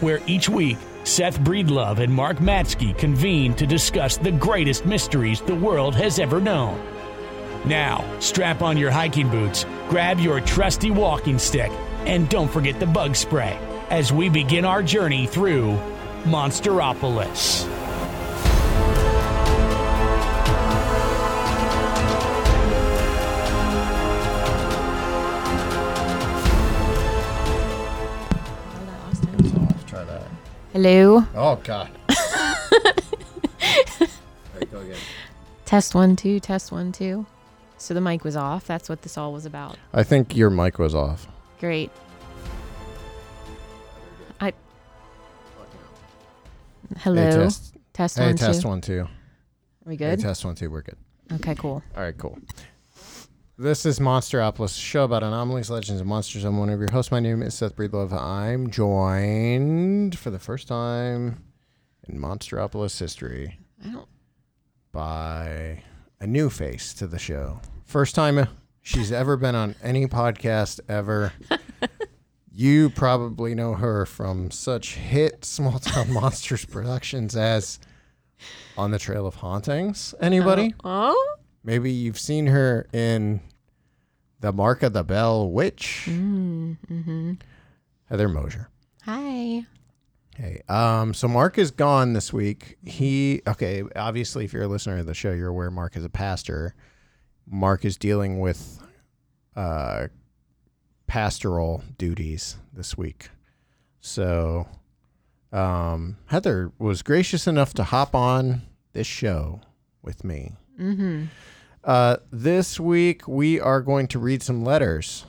where each week Seth Breedlove and Mark Matzke convene to discuss the greatest mysteries the world has ever known. Now, strap on your hiking boots, grab your trusty walking stick, and don't forget the bug spray as we begin our journey through Monsteropolis. Hello. Oh God. Go. Test one, two, test one, two. So the mic was off. That's what this all was about. I think your mic was off. Great. I. Hello. Hey, test. Test Hey, one, test two. one, two. Are we Hey, good? test one, two. We're good. okay, cool. All right, cool. This is Monsteropolis, a show about anomalies, legends, and monsters. I'm one of your hosts. My name is Seth Breedlove. I'm joined for the first time in Monsteropolis history I don't. by a new face to the show. First time she's ever been on any podcast ever. you probably know her from such hit small town monsters productions as On the Trail of Hauntings. Anybody? Oh. Maybe you've seen her in The Mark of the Bell Witch. Mm, mm-hmm. Heather Mosier. Hi. Hey, um, so Mark is gone this week. He okay. Obviously, if you're a listener of the show, you're aware Mark is a pastor. Mark is dealing with uh, pastoral duties this week. So, um, Heather was gracious enough to hop on this show with me. Mm-hmm. Uh, this week we are going to read some letters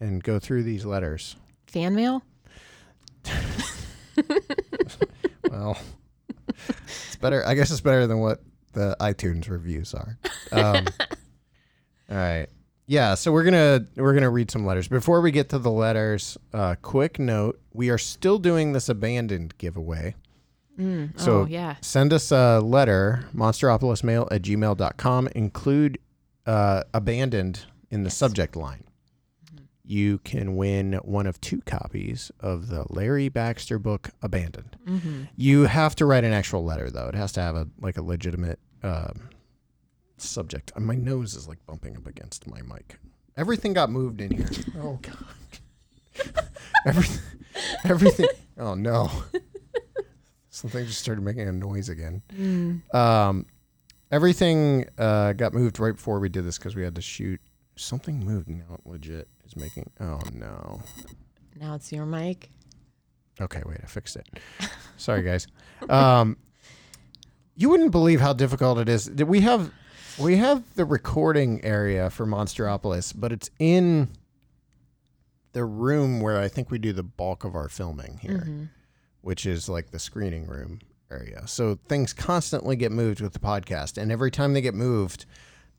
and go through these letters. Fan mail. Well, it's better. I guess it's better than what the iTunes reviews are. Um, all right. Yeah, so we're gonna we're gonna read some letters. Before we get to the letters, uh, quick note: we are still doing this abandoned giveaway. Mm. So oh yeah. send us a letter, monsteropolismail at gmail.com. Include uh, abandoned in the Yes. subject line. You can win one of two copies of the Larry Baxter book, Abandoned. Mm-hmm. You have to write an actual letter, though. It has to have a like a legitimate um, subject. Uh, My nose is like bumping up against my mic. Everything got moved in here. Oh god. everything. Everything. Oh no. Something just started making a noise again. Mm. Um, everything uh, got moved right before we did this because we had to shoot. Something moved now. it Legit is making. Oh no. Now it's your mic. Okay, wait, I fixed it. Sorry, guys. Um, you wouldn't believe how difficult it is. We have we have the recording area for Monsteropolis, but it's in the room where I think we do the bulk of our filming here, Mhm. Which is like the screening room area. So things constantly get moved with the podcast, and every time they get moved,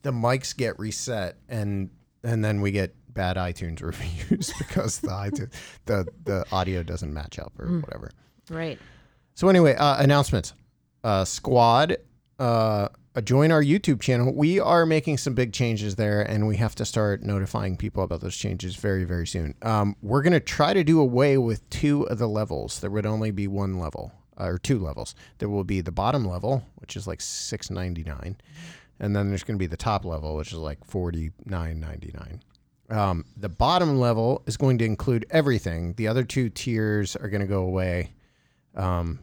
the mics get reset, and and then we get bad iTunes reviews because the iTunes, the the audio doesn't match up or Mm. whatever. Right. So anyway, uh, announcements. Uh, squad, uh, uh, join our YouTube channel. We are making some big changes there, and we have to start notifying people about those changes very, very soon. Um, we're gonna try to do away with two of the levels. There would only be one level uh, or two levels. There will be the bottom level, which is like six ninety nine, and then there's gonna be the top level, which is like forty nine ninety nine. Um, the bottom level is going to include everything. The other two tiers are going to go away. Um,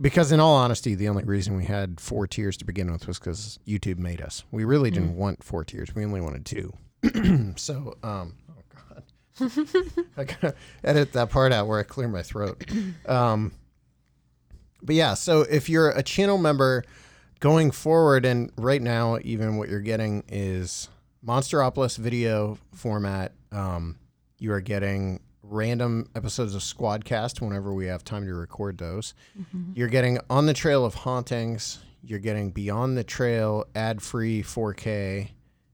because in all honesty, the only reason we had four tiers to begin with was because YouTube made us. We really didn't want four tiers. We only wanted two. so, um, oh god, I gotta edit that part out where I clear my throat. Um, but yeah, so if you're a channel member going forward, and right now, even what you're getting is Monsteropolis video format. Um, you are getting random episodes of Squadcast whenever we have time to record those. Mm-hmm. You're getting On the Trail of Hauntings. You're getting Beyond the Trail ad free 4K.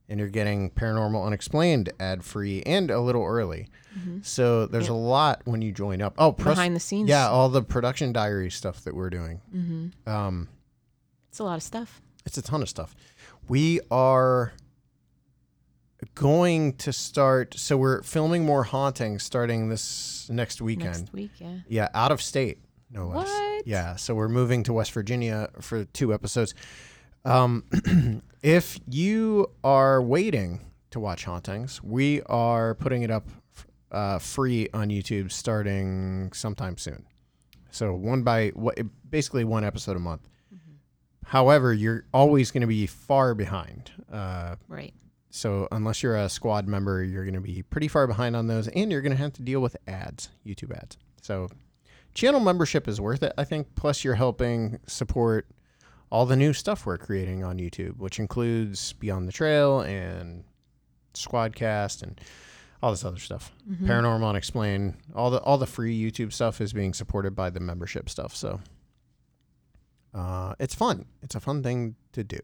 And you're getting Paranormal Unexplained ad free and a little early. Mm-hmm. So there's a lot when you join up. Oh, Behind the scenes. Yeah, all the production diary stuff that we're doing. Mm-hmm. Um, It's a lot of stuff. it's a ton of stuff. We are going to start. So we're filming more hauntings starting this next weekend. Next week, yeah. Yeah, out of state, no less. What? Yeah, so we're moving to West Virginia for two episodes. Um, if you are waiting to watch hauntings, we are putting it up uh, free on YouTube starting sometime soon. So one by what, basically one episode a month. However, you're always going to be far behind. Uh, Right. So unless you're a squad member, you're going to be pretty far behind on those, and you're going to have to deal with ads, YouTube ads. So channel membership is worth it, I think. Plus, you're helping support all the new stuff we're creating on YouTube, which includes Beyond the Trail and Squadcast and all this other stuff. Paranormal Unexplained, all the all the free YouTube stuff is being supported by the membership stuff. So uh, it's fun. It's a fun thing to do.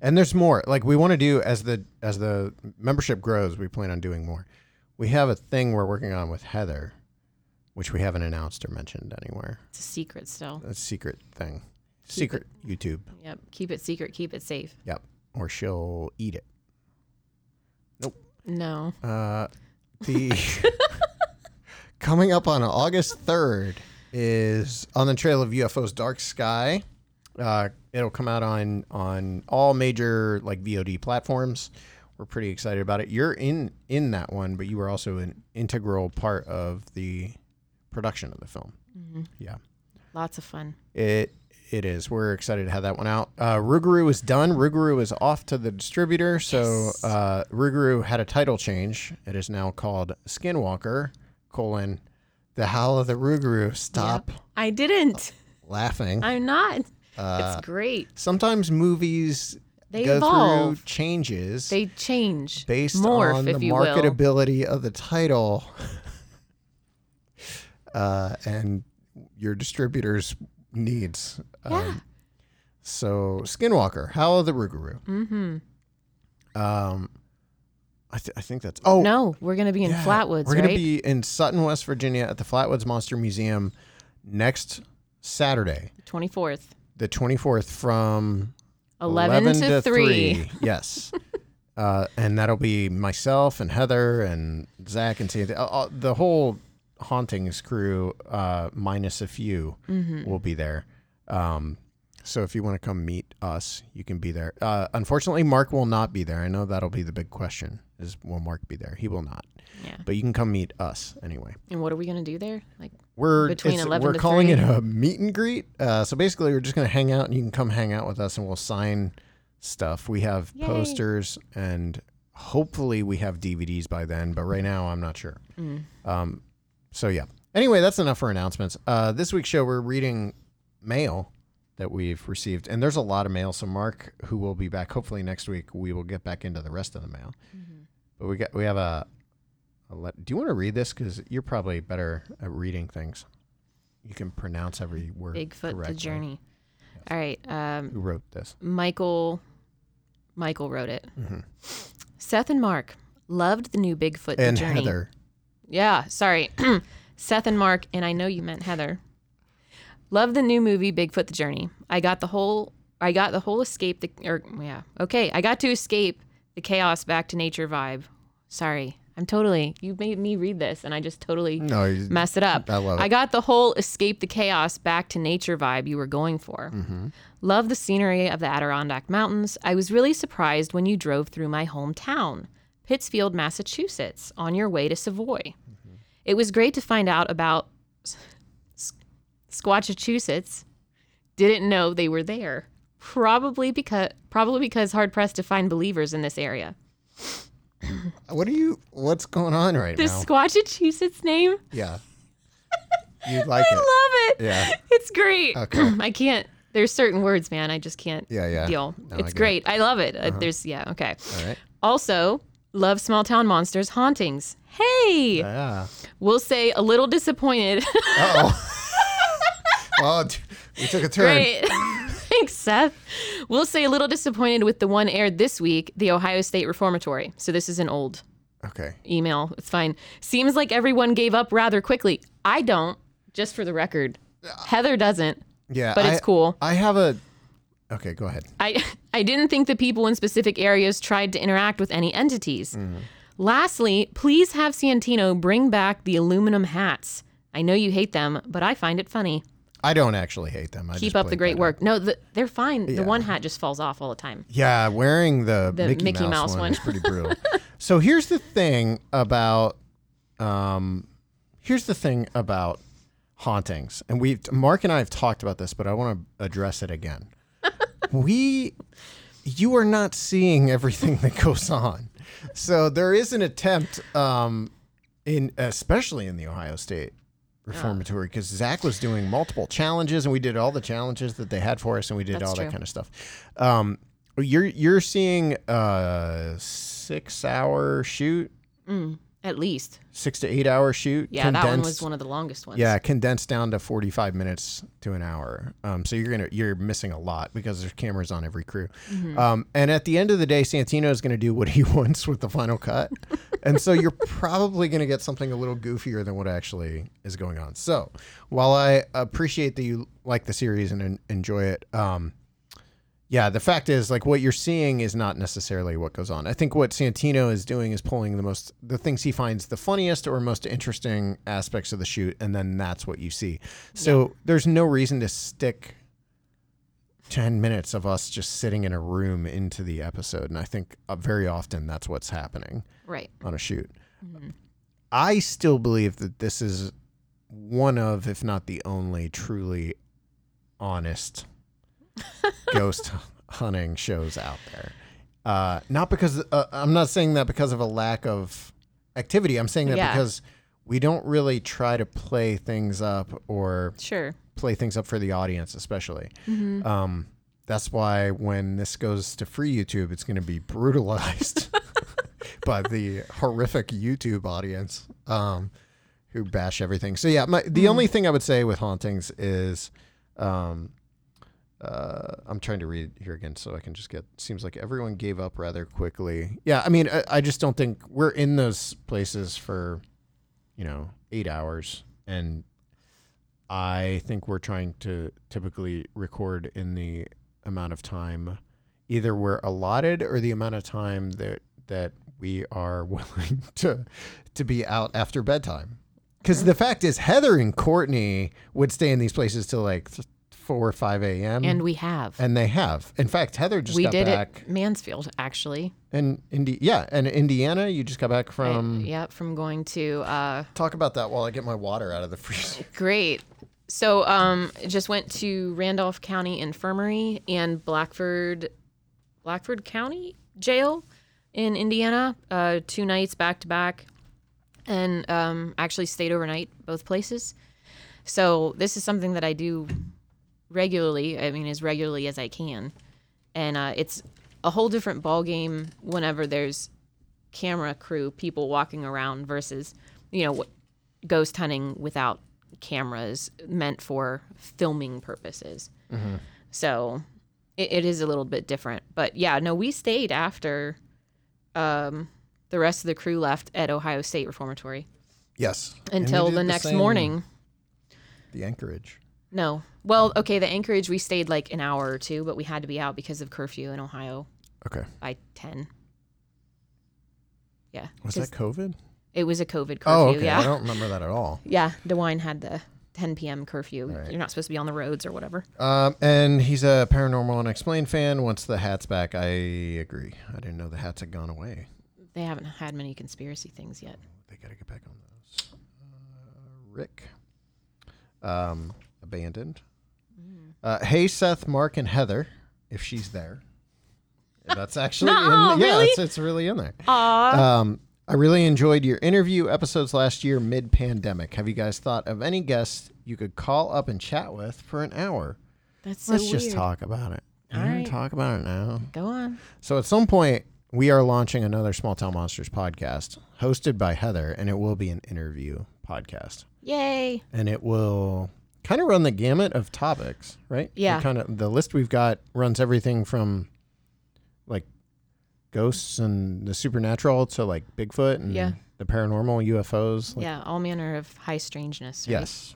And there's more. Like we want to do as the as the membership grows, we plan on doing more. We have a thing we're working on with Heather, which we haven't announced or mentioned anywhere. It's a secret still. A secret thing. Secret YouTube. Yep. Keep it secret. Keep it safe. Yep. Or she'll eat it. Nope. No. Uh, the coming up on August third is on the trail of UFOs Dark Sky. Uh, it'll come out on on all major like VOD platforms. We're pretty excited about it. You're in in that one, but you were also an integral part of the production of the film. Yeah. Lots of fun. It it is. We're excited to have that one out. Uh, Rougarou is done. Rougarou is off to the distributor. So Yes. uh, Rougarou had a title change. It is now called Skinwalker: colon The Howl of the Rougarou. Stop I didn't. laughing. I'm not. Uh, it's great. sometimes movies They go evolve. through changes They change. based Morph, on the you will. marketability of the title uh, and your distributor's needs. Yeah. so Skinwalker, Howl of the Rougarou. Mm-hmm. Um, I, th- I think that's. Oh no, we're gonna be in yeah. Flatwoods, We're gonna be in Sutton, West Virginia, at the Flatwoods Monster Museum next Saturday, Twenty fourth, the twenty fourth, from eleven, 11 to, three. Yes. uh, and that'll be myself and Heather and Zach and Sandy. Uh, uh, the whole hauntings crew, uh, minus a few, Mm-hmm. will be there. Um, so if you want to come meet us, you can be there. Uh, unfortunately, Mark will not be there. I know that'll be the big question: is will Mark be there? He will not. Yeah. But you can come meet us anyway. And what are we gonna do there? Like, We're Between 11 we're calling 3. it a meet and greet. Uh, so basically, we're just going to hang out, and you can come hang out with us, and we'll sign stuff. We have Yay. posters, and hopefully, we have DVDs by then. But right now, I'm not sure. mm, Um, so yeah. Anyway, that's enough for announcements. Uh, this week's show, we're reading mail that we've received, and there's a lot of mail. So Mark, who will be back hopefully next week, we will get back into the rest of the mail. mm-hmm. But we got we have a. let, do you want to read this? Because you're probably better at reading things. You can pronounce every word. Bigfoot the correctly. journey. All right. Um, Who wrote this? Michael. Michael wrote it. Mhm. Seth and Mark loved the new Bigfoot the And journey. Heather. Yeah, sorry. Seth and Mark, and I know you meant Heather. Love the new movie Bigfoot the Journey. I got the whole I got the whole escape the or yeah. Okay, I got to escape the chaos back to nature vibe. Sorry. I'm totally you made me read this and I just totally No, you- messed it up. I love it. I got the whole escape the chaos back to nature vibe you were going for. Mm-hmm. Love the scenery of the Adirondack Mountains. I was really surprised when you drove through my hometown, Pittsfield, Massachusetts, on your way to Savoy. It was great to find out about Squatchachusetts. Didn't know they were there. Probably because probably because hard pressed to find believers in this area. What are you? What's going on right now? The now? Squatchachusetts name? yeah. You like I it? I love it. Yeah. It's great. Okay. I can't. There's certain words, man. I just can't Yeah, yeah. deal. No, it's get great. I love it. Uh, there's yeah. Okay. All right. Also, love small town monsters hauntings. Hey, Yeah. We'll say a little disappointed. oh. well, we took a turn. Great. Thanks, Seth. We'll say a little disappointed with the one aired this week, the Ohio State Reformatory. So this is an old Okay. email. It's fine. Seems like everyone gave up rather quickly. I don't, just for the record. Heather doesn't, Yeah. but it's I- cool. I have a. Okay, go ahead. I I didn't think the people in specific areas tried to interact with any entities. Mm-hmm. Lastly, please have Santino bring back the aluminum hats. I know you hate them, but I find it funny. I don't actually hate them. I Keep up the great work. No, the, they're fine. The one hat just falls off all the time. Yeah, wearing the, The Mickey, Mickey Mouse, Mouse one, one. is pretty brutal. so here's the thing about, um, here's the thing about hauntings, and we've Mark and I have talked about this, but I want to address it again. we, you are not seeing everything that goes on, so there is an attempt, um, in especially in the Ohio State reformatory because Zach was doing multiple challenges and we did all the challenges that they had for us and we did That's all that kind of stuff. Um, you're you're seeing a six hour shoot, At least. six to eight hour shoot. Yeah, that one was one of the longest ones. Yeah, condensed down to forty five minutes to an hour. Um, so you're gonna you're missing a lot because there's cameras on every crew. Mm-hmm. Um, and at the end of the day, Santino is gonna do what he wants with the final cut, and so you're probably gonna get something a little goofier than what actually is going on. So while I appreciate that you like the series and en- enjoy it, um, yeah, the fact is, like, what you're seeing is not necessarily what goes on. I think what Santino is doing is pulling the most, the things he finds the funniest or most interesting aspects of the shoot, and then that's what you see. So there's no reason to stick 10 minutes of us just sitting in a room into the episode. And I think uh, very often that's what's happening Right. on a shoot. I still believe that this is one of, if not the only, truly honest ghost hunting shows out there. Uh, not because uh, I'm not saying that because of a lack of activity. I'm saying that Yeah. because we don't really try to play things up or Sure. Play things up for the audience, especially. Mm-hmm. Um, that's why when this goes to free YouTube, it's going to be brutalized by the horrific YouTube audience um, who bash everything. So yeah, my, the only thing I would say with hauntings is, um, uh, I'm trying to read here again so I can just get. Seems like everyone gave up rather quickly. Yeah, I mean, I, I just don't think we're in those places for, you know, eight hours, and I think we're trying to typically record in the amount of time either we're allotted or the amount of time that that we are willing to to be out after bedtime. Because the fact is, Heather and Courtney would stay in these places till like four or five a.m. And we have. and they have. In fact, Heather just we got did back it Mansfield, actually. and Indi- yeah, and Indiana. You just got back I- from. yep, from going to uh, Talk about that while I get my water out of the freezer. Great. So, um, just went to Randolph County Infirmary and Blackford, Blackford County Jail in Indiana, uh, two nights back to back, and um, actually stayed overnight both places. So this is something that I do regularly. I mean, as regularly as I can, and uh, it's a whole different ball game whenever there's camera crew, people walking around versus, you know, ghost hunting without cameras meant for filming purposes. So it, it is a little bit different. But yeah, no, we stayed after um, the rest of the crew left at Ohio State Reformatory Yes. Until did the next same- morning. The Anchorage. No. Well, okay, the Anchorage, we stayed like an hour or two, but we had to be out because of curfew in Ohio Okay. by 10. Yeah. Was that COVID? It was a COVID curfew. Oh, okay. Yeah. I don't remember that at all. Yeah. DeWine had the 10 p.m. curfew. Right. You're not supposed to be on the roads or whatever. Um, and he's a paranormal unexplained fan. Once the hat's back, I agree. I didn't know the hats had gone away. They haven't had many conspiracy things yet. They got to get back on those. Uh, Rick, um, abandoned. Uh, hey, Seth, Mark, and Heather, if she's there. That's actually Nuh-uh, in. Yeah, really? it's, it's really in there. Aw. Um, I really enjoyed your interview episodes last year mid pandemic. Have you guys thought of any guests you could call up and chat with for an hour? That's so Let's weird. just talk about it. All Yeah, right. Talk about it now. Go on. So at some point, we are launching another Small Town Monsters podcast hosted by Heather, and it will be an interview podcast, Yay. and it will kind of run the gamut of topics, right? Yeah. Kind of the list we've got runs everything from like ghosts and the supernatural to like Bigfoot and Yeah. the paranormal, UFOs. like- Yeah, all manner of high strangeness. Right? Yes.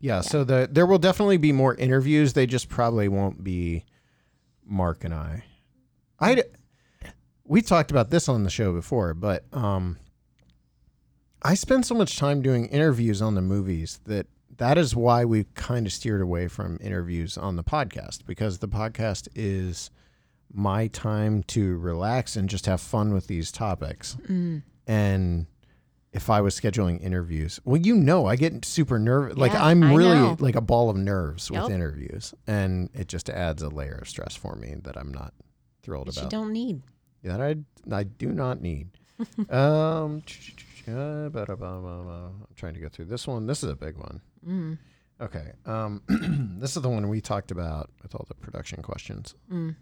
Yeah, so the there will definitely be more interviews. They just probably won't be Mark and I. I we talked about this on the show before, but um I spend so much time doing interviews on the movies that that is why we kind of steered away from interviews on the podcast because the podcast is my time to relax and just have fun with these topics. And if I was scheduling interviews, well, you know, I get super nervous. like I'm I really know. like a ball of nerves with interviews, and it just adds a layer of stress for me that I'm not thrilled about. you don't need. That I I do not need. um. I'm trying to go through this one. This is a big one. Mm. Okay. Um, this is the one we talked about with all the production questions, Mm.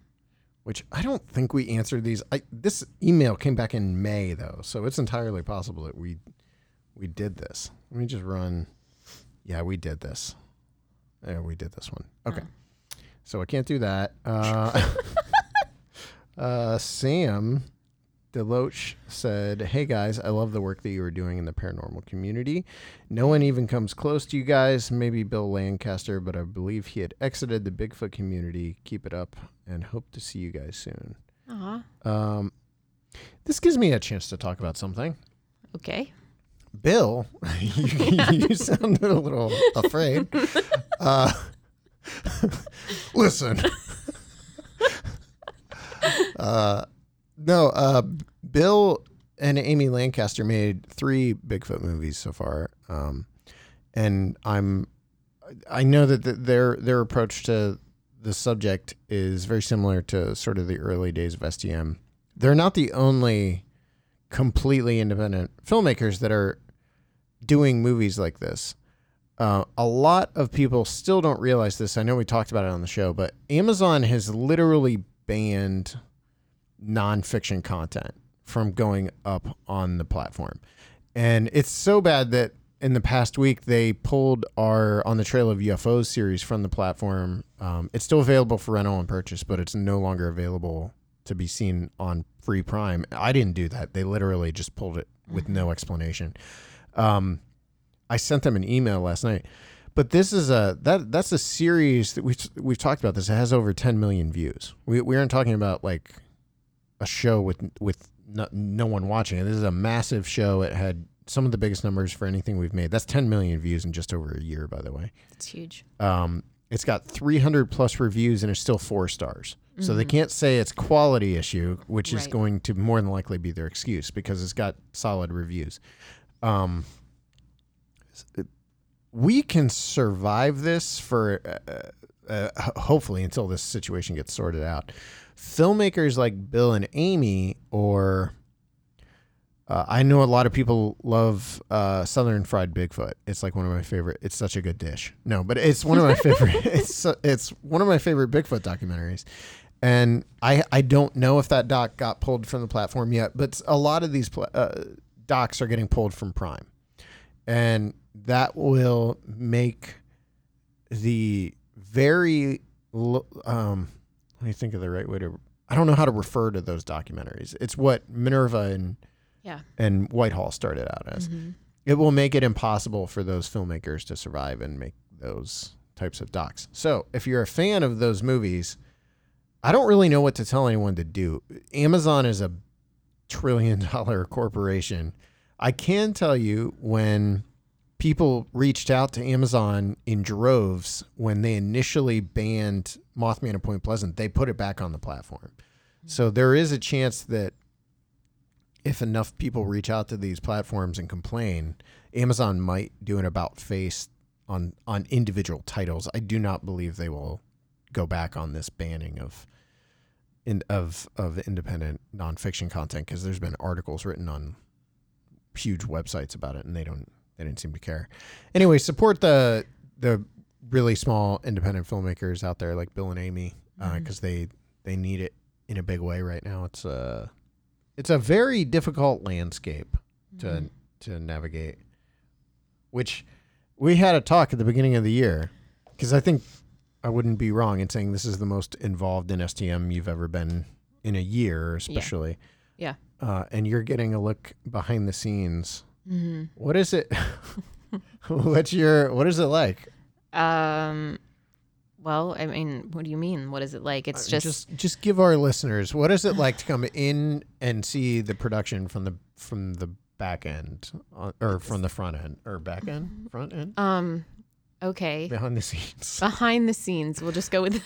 Which I don't think we answered these. I, this email came back in May though, so it's entirely possible that we we did this. Let me just run. Yeah, we did this. Yeah, we did this one. Okay. So I can't do that. Uh, uh, Sam Deloach said, Hey guys, I love the work that you are doing in the paranormal community. No one even comes close to you guys, maybe Bill Lancaster, but I believe he had exited the Bigfoot community. Keep it up and hope to see you guys soon. Aw. Um, this gives me a chance to talk about something. Okay. Bill, you, you sounded a little afraid. Uh, listen. uh, no, uh, Bill and Amy Lancaster made three Bigfoot movies so far, um, and I'm I know that th- their their approach to the subject is very similar to sort of the early days of STM. They're not the only completely independent filmmakers that are doing movies like this. Uh, a lot of people still don't realize this. I know we talked about it on the show, but Amazon has literally banned nonfiction content from going up on the platform. And it's so bad that in the past week they pulled our On the Trail of UFOs series from the platform. Um, it's still available for rental and purchase, but it's no longer available to be seen on free prime. I didn't do that. They literally just pulled it with no explanation. Um, I sent them an email last night. But this is a that that's a series that we've we've talked about this. It has over 10 million views. We we aren't talking about like a show with with no, no one watching it. This is a massive show. It had some of the biggest numbers for anything we've made. That's 10 million views in just over a year, by the way. It's huge. Um, it's got 300 plus reviews and it's still four stars. So they can't say it's quality issue, which is going to more than likely be their excuse because it's got solid reviews. Um, we can survive this for uh, uh, hopefully until this situation gets sorted out. Filmmakers like Bill and Amy, or uh, I know a lot of people love uh, Southern Fried Bigfoot. It's like one of my favorite. It's such a good dish. No, but it's one of my favorite. It's it's one of my favorite Bigfoot documentaries. And I I don't know if that doc got pulled from the platform yet, but a lot of these uh, docs are getting pulled from Prime, and that will make the very um let me think of the right way to I don't know how to refer to those documentaries. It's what Minerva and Yeah. and Whitehall started out as. It will make it impossible for those filmmakers to survive and make those types of docs. So, if you're a fan of those movies, I don't really know what to tell anyone to do. Amazon is a trillion dollar corporation. I can tell you when people reached out to Amazon in droves when they initially banned Mothman at Point Pleasant, they put it back on the platform. So there is a chance that if enough people reach out to these platforms and complain, Amazon might do an about face on on individual titles. I do not believe they will go back on this banning of in, of of independent nonfiction content because there's been articles written on huge websites about it and they don't they didn't seem to care. Anyway, support the the really small independent filmmakers out there like Bill and Amy uh, mm-hmm. because they they need it in a big way right now. It's a it's a very difficult landscape to mm-hmm. to navigate. which we had a talk at the beginning of the year because I think I wouldn't be wrong in saying this is the most involved in STM you've ever been in a year, especially. Yeah. Uh, and you're getting a look behind the scenes. Mm-hmm. What is it? What's your? What is it like? Um, well, I mean, what do you mean? What is it like? It's just, Uh, just just give our listeners what is it like to come in and see the production from the from the back end uh, or from the front end or back end front end um, okay. behind the scenes. behind the scenes. We'll just go with.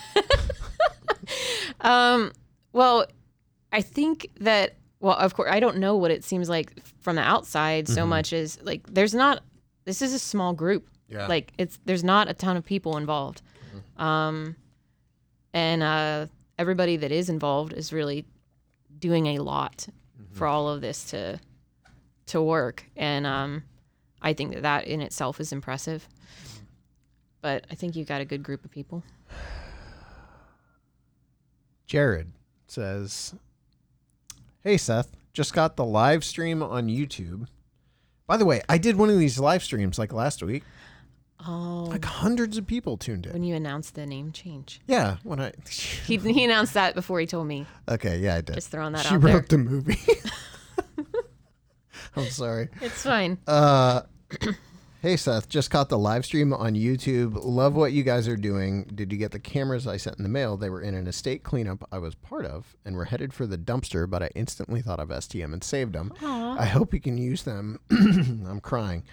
um. Well, I think that. Well, of course, I don't know what it seems like from the outside so Mhm. much as like there's not. This is a small group. Yeah. Like it's there's not a ton of people involved. Um, and uh, everybody that is involved is really doing a lot for all of this to to work, and um, I think that that in itself is impressive. But I think you've got a good group of people. Jared says, "Hey Seth, just got the live stream on YouTube. By the way, I did one of these live streams like last week. Oh, Like hundreds of people tuned in. when you announced the name change, Yeah, when I he he announced that before he told me. okay, yeah, I did. Just throwing that she out wrote there. the movie. I'm sorry. It's fine. Uh, hey Seth, just caught the live stream on YouTube. Love what you guys are doing. Did you get the cameras I sent in the mail? They were in an estate cleanup I was part of and were headed for the dumpster, but I instantly thought of STM and saved them. Aw. I hope you can use them. I'm crying.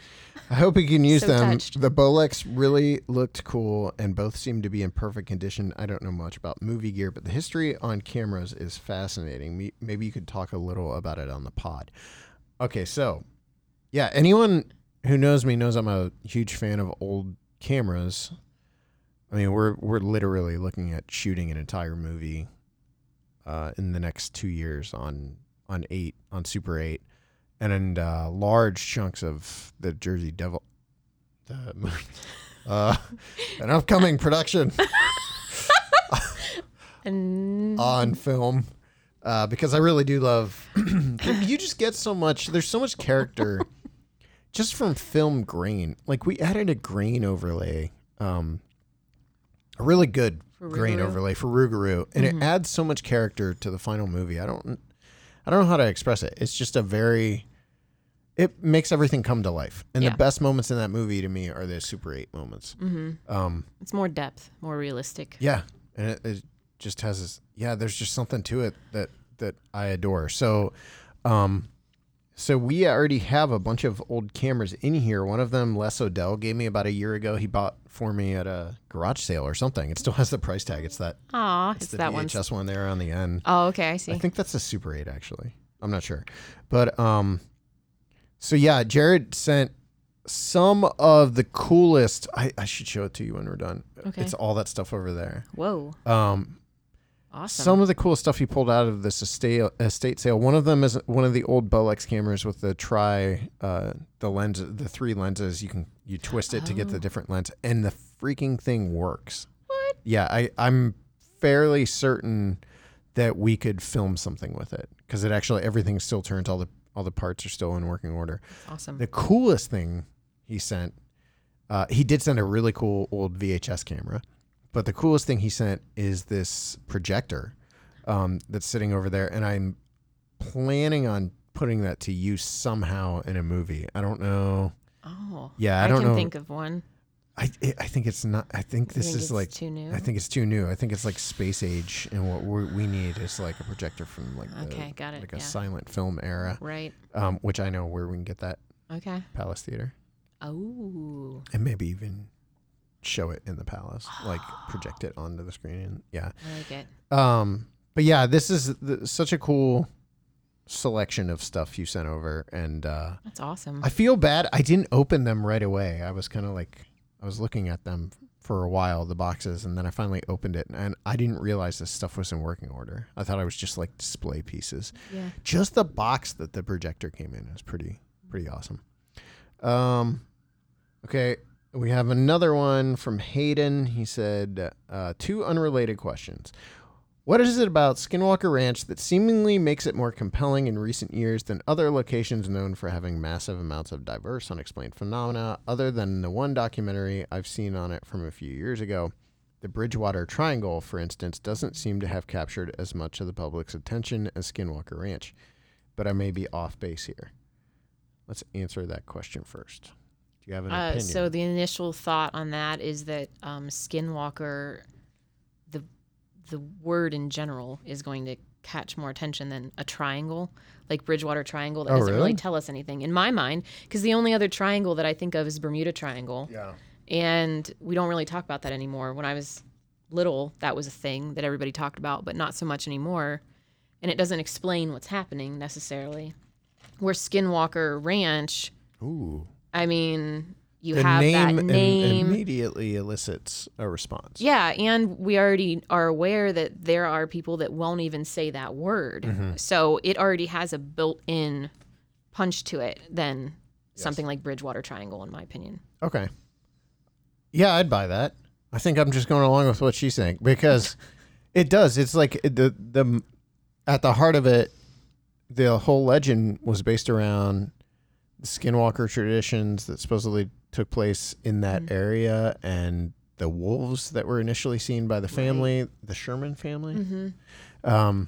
I hope you can use So them. touched. The Bolex really looked cool and both seem to be in perfect condition. I don't know much about movie gear, but the history on cameras is fascinating. Maybe you could talk a little about it on the pod. Okay, so yeah, anyone who knows me knows I'm a huge fan of old cameras. I mean, we're we're literally looking at shooting an entire movie uh, in the next two years on on eight on Super Eight, and and uh, large chunks of the Jersey Devil, the movie, uh, an upcoming production on film. Uh, because I really do love, you just get so much. There's so much character, just from film grain. Like we added a grain overlay, um, a really good grain overlay for Rougarou, and it adds so much character to the final movie. I don't, I don't know how to express it. It's just a very, it makes everything come to life. And Yeah. the best moments in that movie to me are the Super Eight moments. Um, it's more depth, more realistic. yeah, and it, it just has this. Yeah, there's just something to it that that I adore. So, um, so we already have a bunch of old cameras in here. One of them, Les Odell, gave me about a year ago. He bought for me at a garage sale or something. It still has the price tag. It's that. Aw, It's it's the that one. VHS one there on the end. Oh, okay, I see. I think that's a Super 8 actually. I'm not sure. But um so yeah, Jared sent some of the coolest I, I should show it to you when we're done. Okay. It's all that stuff over there. Whoa, Um awesome. some of the cool stuff he pulled out of this estate estate sale. One of them is one of the old Bolex cameras with the tri uh the lens the three lenses. You can you twist it to get the Oh. different lens and the freaking thing works. What? Yeah, I I'm fairly certain that we could film something with it because it actually everything still turns all the all the parts are still in working order. awesome. The coolest thing he sent, uh, he did send a really cool old VHS camera, but the coolest thing he sent is this projector um, that's sitting over there, and I'm planning on putting that to use somehow in a movie. I don't know. oh, Yeah, I don't can know. think of one. I I I think it's not. I think I this think is like. too new. I think it's too new. I think it's like space age, and what we we need is like a projector from like the, Okay, got it, like a yeah. silent film era, right. um, which I know where we can get that Okay. Palace Theater. Oh, and maybe even show it in the palace, like project it onto the screen. And yeah, I like it. um, but yeah, this is the, such a cool selection of stuff you sent over, and uh, That's awesome. I feel bad I didn't open them right away. I was kind of like I was looking at them for a while, the boxes, and then I finally opened it, and I didn't realize this stuff was in working order. I thought I was just like display pieces yeah. just the box that the projector came in is pretty pretty awesome. Um, okay, we have another one from Hayden. He said uh, two unrelated questions. What is it about Skinwalker Ranch that seemingly makes it more compelling in recent years than other locations known for having massive amounts of diverse, unexplained phenomena, other than the one documentary I've seen on it from a few years ago? The Bridgewater Triangle, for instance, doesn't seem to have captured as much of the public's attention as Skinwalker Ranch, but I may be off base here. Let's answer that question first. Do you have an Uh, opinion? so the initial thought on that is that um, Skinwalker, the the word in general is going to catch more attention than a triangle, like Bridgewater Triangle. That Oh, doesn't really? really tell us anything in my mind, because the only other triangle that I think of is Bermuda Triangle, yeah. and we don't really talk about that anymore. When I was little, that was a thing that everybody talked about, but not so much anymore, and it doesn't explain what's happening necessarily. Where Skinwalker Ranch, Ooh. I mean, you the have name, that im- name. immediately elicits a response. Yeah, and we already are aware that there are people that won't even say that word. Mm-hmm. So it already has a built-in punch to it than something like Bridgewater Triangle, in my opinion. Okay. Yeah, I'd buy that. I think I'm just going along with what she's saying because it does. It's like the the at the heart of it, the whole legend was based around Skinwalker traditions that supposedly took place in that area and the wolves that were initially seen by the family, the Sherman family. Mm-hmm. Um,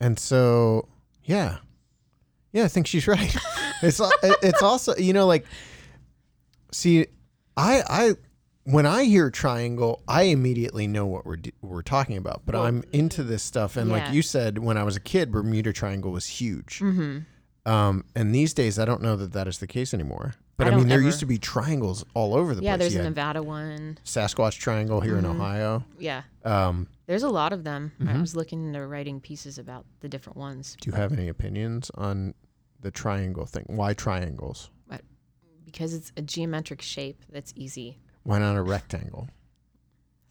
and so, yeah, yeah, I think she's right. it's it's also you know like, see, I I when I hear triangle, I immediately know what we're we're talking about. But Well, I'm into this stuff, and like you said, when I was a kid, Bermuda Triangle was huge. Mm-hmm. Um, and these days, I don't know that that is the case anymore. But I I, mean, there ever- used to be triangles all over the Yeah, place. Yeah, there's a Nevada one. Sasquatch Triangle here in Ohio. Yeah, Um, there's a lot of them. I Mhm. was looking into writing pieces about the different ones do you have any opinions on the triangle thing? Why triangles? because it's a geometric shape that's easy. Why not a rectangle?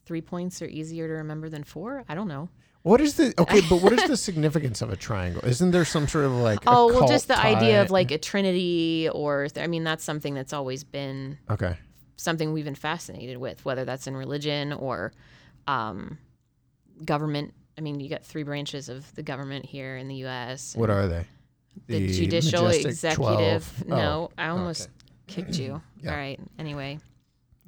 Three points are easier to remember than four. I don't know. What is the okay? But what is the significance of a triangle? Isn't there some sort of like? Oh well, just the occult idea of like a trinity, or I mean, that's something that's always been Okay, something we've been fascinated with, whether that's in religion or um, government. I mean, you got three branches of the government here in the U.S. what are they? the, judicial, executive. 12. No, Oh, I almost okay. kicked you. Yeah. All right. Anyway,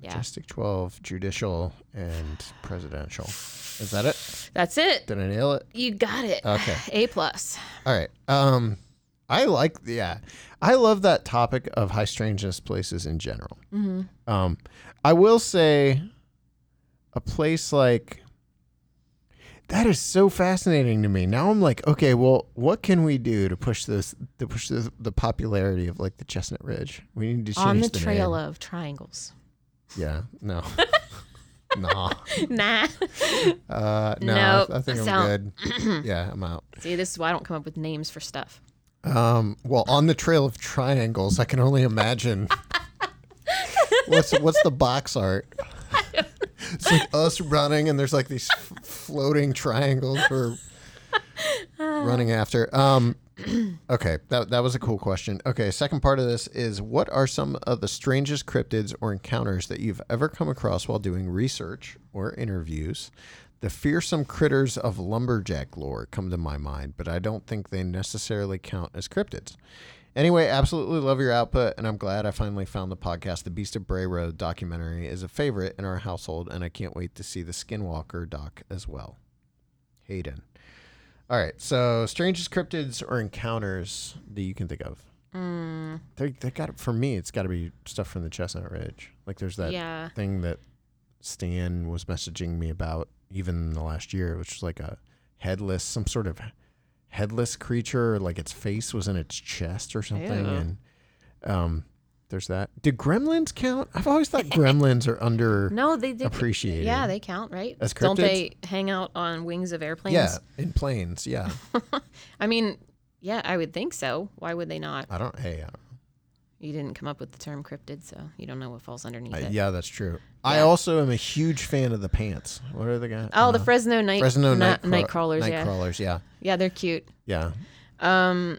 yeah, Majestic twelve, judicial, and presidential. Is that it? that's it. Did I nail it? You got it. Okay. A plus. All right. Um, I like yeah, I love that topic of high strangeness places in general. hmm Um, I will say, a place like that is so fascinating to me. Now I'm like, okay, well, what can we do to push this to push the, the popularity of like the Chestnut Ridge? We need to change On the the trail name. of triangles. Yeah, no, no, nah. uh, no. Nope. I, I think I'm good. yeah, I'm out. See, this is why I don't come up with names for stuff. Um, well, on the trail of triangles, I can only imagine. what's what's the box art? It's like us running, and there's like these f- floating triangles we're running after. Um, okay, that that was a cool question. Okay, second part of this is what are some of the strangest cryptids or encounters that you've ever come across while doing research or interviews? The fearsome critters of lumberjack lore come to my mind, but I don't think they necessarily count as cryptids. Anyway, absolutely love your output, and I'm glad I finally found the podcast. The Beast of Bray Road documentary is a favorite in our household, and I can't wait to see the Skinwalker doc as well. Hayden. All right, so strangest cryptids or encounters that you can think of. Mm, They, they got for me. It's got to be stuff from the Chestnut Ridge. Like there's that yeah. thing that Stan was messaging me about even in the last year, which was like a headless, some sort of headless creature, like its face was in its chest or something. Ew. And um, there's that. Do gremlins count? I've always thought gremlins are under. No, they, they Appreciated. Yeah, they count, right? As cryptids? Don't they hang out on wings of airplanes? Yeah, in planes. Yeah, I mean, yeah, I would think so. Why would they not? I don't. Hey, I don't, You didn't come up with the term cryptid, so you don't know what falls underneath I, it. yeah, that's true. I also am a huge fan of the pants. What are the guys? Oh, the uh, Fresno night Fresno na- night, night crawlers. Night yeah, crawlers. Yeah, yeah, they're cute. yeah. Um,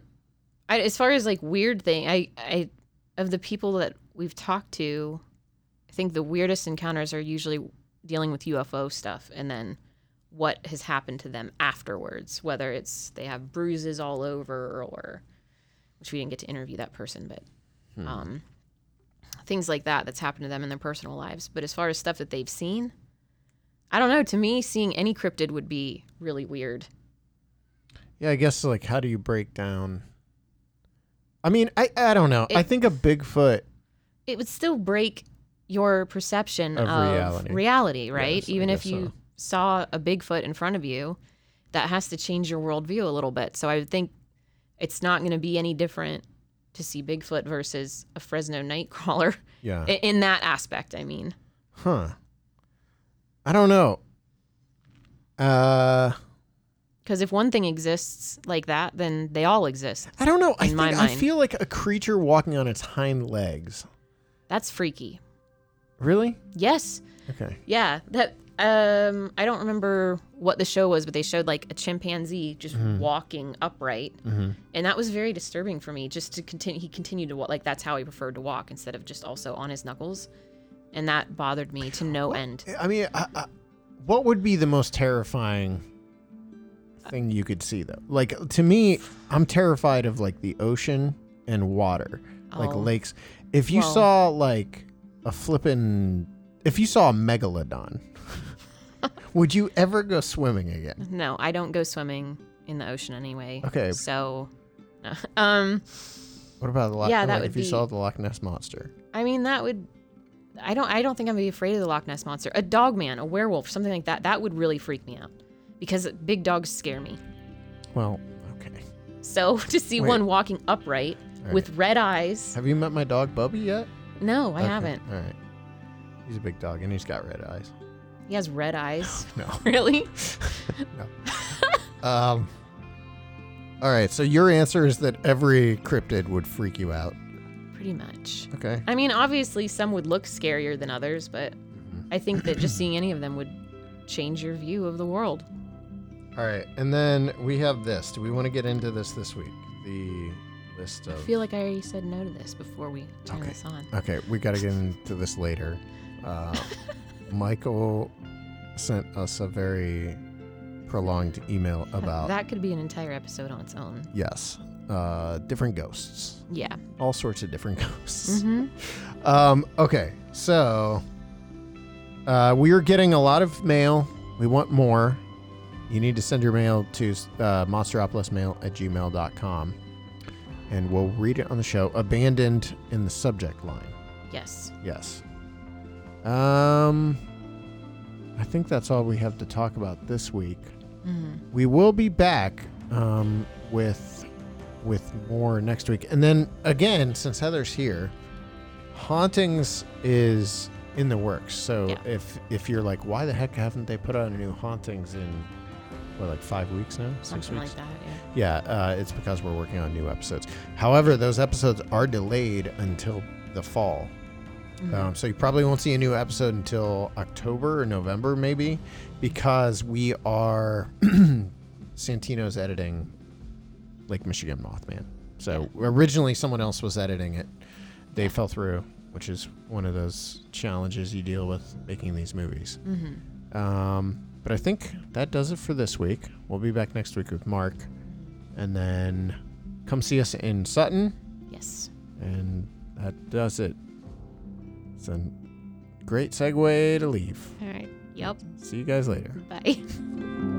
I, as far as like weird thing, I, I, of the people that we've talked to, I think the weirdest encounters are usually dealing with UFO stuff, and then what has happened to them afterwards, whether it's they have bruises all over or which we didn't get to interview that person, but um, things like that that's happened to them in their personal lives. But as far as stuff that they've seen, I don't know. To me, seeing any cryptid would be really weird. Yeah, I guess like how do you break down? I mean, I I don't know. I think a Bigfoot. It would still break your perception Of of, reality. reality. right? Yes, Even if you so. saw a Bigfoot in front of you, that has to change your worldview a little bit. So I would think it's not going to be any different to see Bigfoot versus a Fresno nightcrawler Yeah. in that aspect. I mean, huh. I don't know. Uh, because if one thing exists like that, then they all exist. I don't know. I think my I feel like a creature walking on its hind legs. That's freaky. Really? Yes. Okay. Yeah, that um I don't remember what the show was, but they showed like a chimpanzee just Mm-hmm. walking upright. And that was very disturbing for me just to continue he continued to walk like that's how he preferred to walk instead of just also on his knuckles. And that bothered me to no end. I mean, I, I, what would be the most terrifying thing you could see though? Like to me, I'm terrified of like the ocean and water, like Oh. lakes. If you Well- saw like a flippin', if you saw a megalodon, would you ever go swimming again? No, I don't go swimming in the ocean anyway. Okay. So um What about the Loch? Yeah, that like would if you be- saw the Loch Ness monster. I mean that would I don't I don't think I'm gonna be afraid of the Loch Ness monster. A dog man, a werewolf, something like that, that would really freak me out. Because big dogs scare me. Well, okay. So to see Wait. one walking upright with red eyes, Have you met my dog Bubby yet? no, I Okay, haven't. All right. He's a big dog and he's got red eyes. He has red eyes. No. really? No. um. All right. So your answer is that every cryptid would freak you out. Pretty much. Okay. I mean, obviously some would look scarier than others, but Mm-hmm. I think that just seeing any of them would change your view of the world. All right. And then we have this. Do we want to get into this this week? The list I of. feel like I already said no to this before we turn Okay. this on. Okay, we got to get into this later. Uh, Michael sent us a very prolonged email about that could be an entire episode on its own. yes, uh, different ghosts, Yeah. all sorts of different ghosts. hmm Um, okay, so uh, we are getting a lot of mail. We want more. You need to send your mail to uh, monsteropolismail at gmail.com and we'll read it on the show. Abandoned in the subject line. Yes. Yes. Um, I think that's all we have to talk about this week. hmm We will be back um, with with more next week, and then again, since Heather's here, hauntings is in the works. So Yeah. if if you're like, why the heck haven't they put out a new hauntings in what like five weeks now, six Something weeks? like that. Yeah. Yeah, uh, it's because we're working on new episodes. However, those episodes are delayed until the fall. Mm-hmm. Um, so you probably won't see a new episode until October or November, maybe, because we are Santino's editing Lake Michigan Mothman. So originally someone else was editing it. They fell through, which is one of those challenges you deal with making these movies. Mm-hmm. Um, but I think that does it for this week. We'll be back next week with Mark. And then come see us in Sutton. Yes. And that does it. It's a great segue to leave. All right. Yep. See you guys later. Bye.